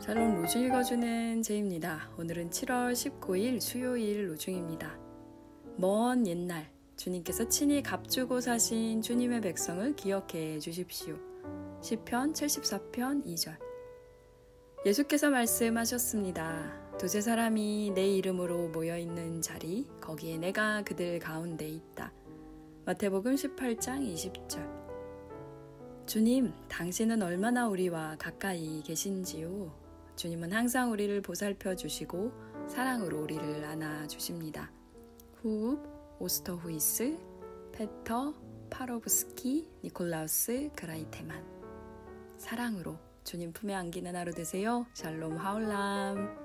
샬롬 로중 읽어주는 제입니다. 오늘은 7월 19일 수요일 로중입니다. 먼 옛날 주님께서 친히 값주고 사신 주님의 백성을 기억해 주십시오. 시편 74편 2절 예수께서 말씀하셨습니다. 두세 사람이 내 이름으로 모여 있는 자리 거기에 내가 그들 가운데 있다. 마태복음 18장 20절 주님, 당신은 얼마나 우리와 가까이 계신지요? 주님은 항상 우리를 보살펴 주시고 사랑으로 우리를 안아 주십니다. 후읍, 오스터후이스, 페터, 파로브스키, 니콜라우스, 그라이테만. 사랑으로 주님 품에 안기는 하루 되세요. 샬롬 하울람.